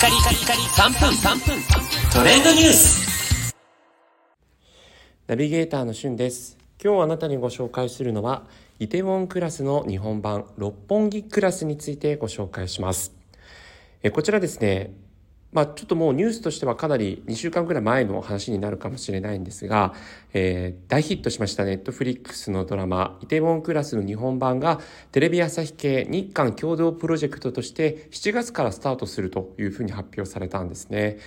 カリカリカリ3分3分。トレンドニュース。ナビゲーターのしゅんです。今日あなたにご紹介するのはイテウォンクラスの日本版六本木クラスについてご紹介します。えこちらですね。まあ、ちょっともうニュースとしてはかなり2週間くらい前の話になるかもしれないんですが、えー、大ヒットしましたネットフリックスのドラマ、イテウォンクラスの日本版がテレビ朝日系日韓共同プロジェクトとして7月からスタートするというふうに発表されたんですね。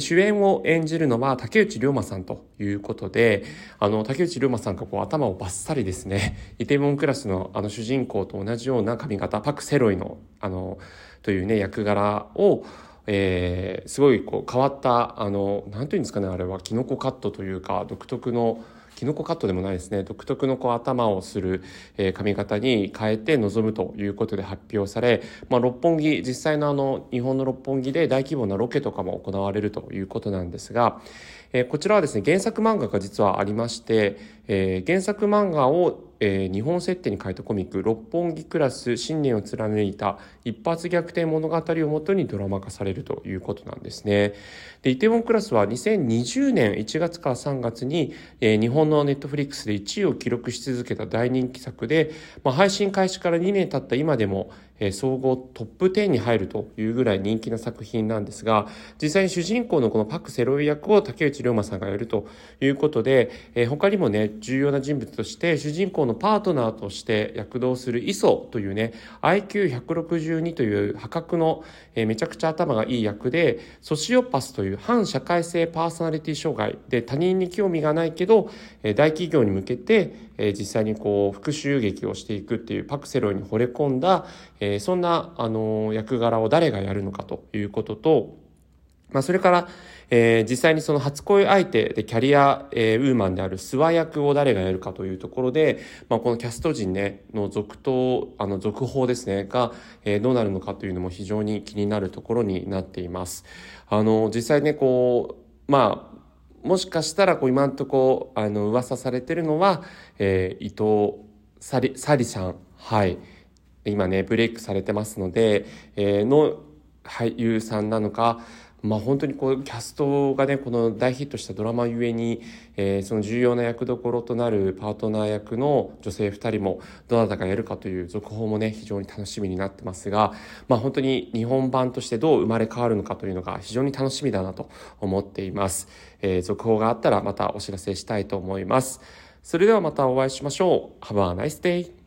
主演を演じるのは竹内涼真さんということで、あの、竹内涼真さんがこう頭をバッサリですね、イテウォンクラスのあの主人公と同じような髪型、パク・セロイの、あの、というね、役柄を、えー、すごいこう変わったあの何ていうんですかねあれはキノコカットというか独特のキノコカットでもないですね。独特のこう頭をする、えー、髪型に変えて臨むということで発表され、まあ、六本木実際のあの日本の六本木で大規模なロケとかも行われるということなんですが、えー、こちらはですね原作漫画が実はありまして、えー、原作漫画をえー、日本設定に書いたコミック「六本木クラス信念を貫いた一発逆転物語」をもとにドラマ化されるということなんですね。でイテウォンクラスは2020年1月から3月に、えー、日本のネットフリックスで1位を記録し続けた大人気作で、まあ、配信開始から2年経った今でも、総合トップ10に入るというぐらい人気な作品なんですが実際に主人公のこのパク・セロイ役を竹内涼真さんがやるということで、他にもね重要な人物として主人公のパートナーとして躍動するイソというね IQ162 という破格の、めちゃくちゃ頭がいい役でソシオパスという反社会性パーソナリティ障害で他人に興味がないけど、大企業に向けて、え、実際にこう復讐劇をしていくっていうパクセロイに惚れ込んだ、え、そんな、あの役柄を誰がやるのかということとまあ、それから、えー、実際にその初恋相手でキャリア、えー、ウーマンである諏訪役を誰がやるかというところで、まあ、このキャスト陣ね、の続投、あの、続報ですね、が、えー、どうなるのかというのも非常に気になるところになっています。あの、実際ね、こう、まあ、もしかしたらこう今んとこあの噂されてるのは、えー、伊藤サリサリさん。はい。今ねブレイクされてますので、えー、の俳優さんなのかまあ、本当にこうキャストがねこの大ヒットしたドラマゆえに、えー、その重要な役どころとなるパートナー役の女性2人もどなたかやるかという続報もね非常に楽しみになってますが、まあ、本当に日本版としてどう生まれ変わるのかというのが非常に楽しみだなと思っています、えー、続報があったらまたお知らせしたいと思います。それではまたお会いしましょう。Have a nice day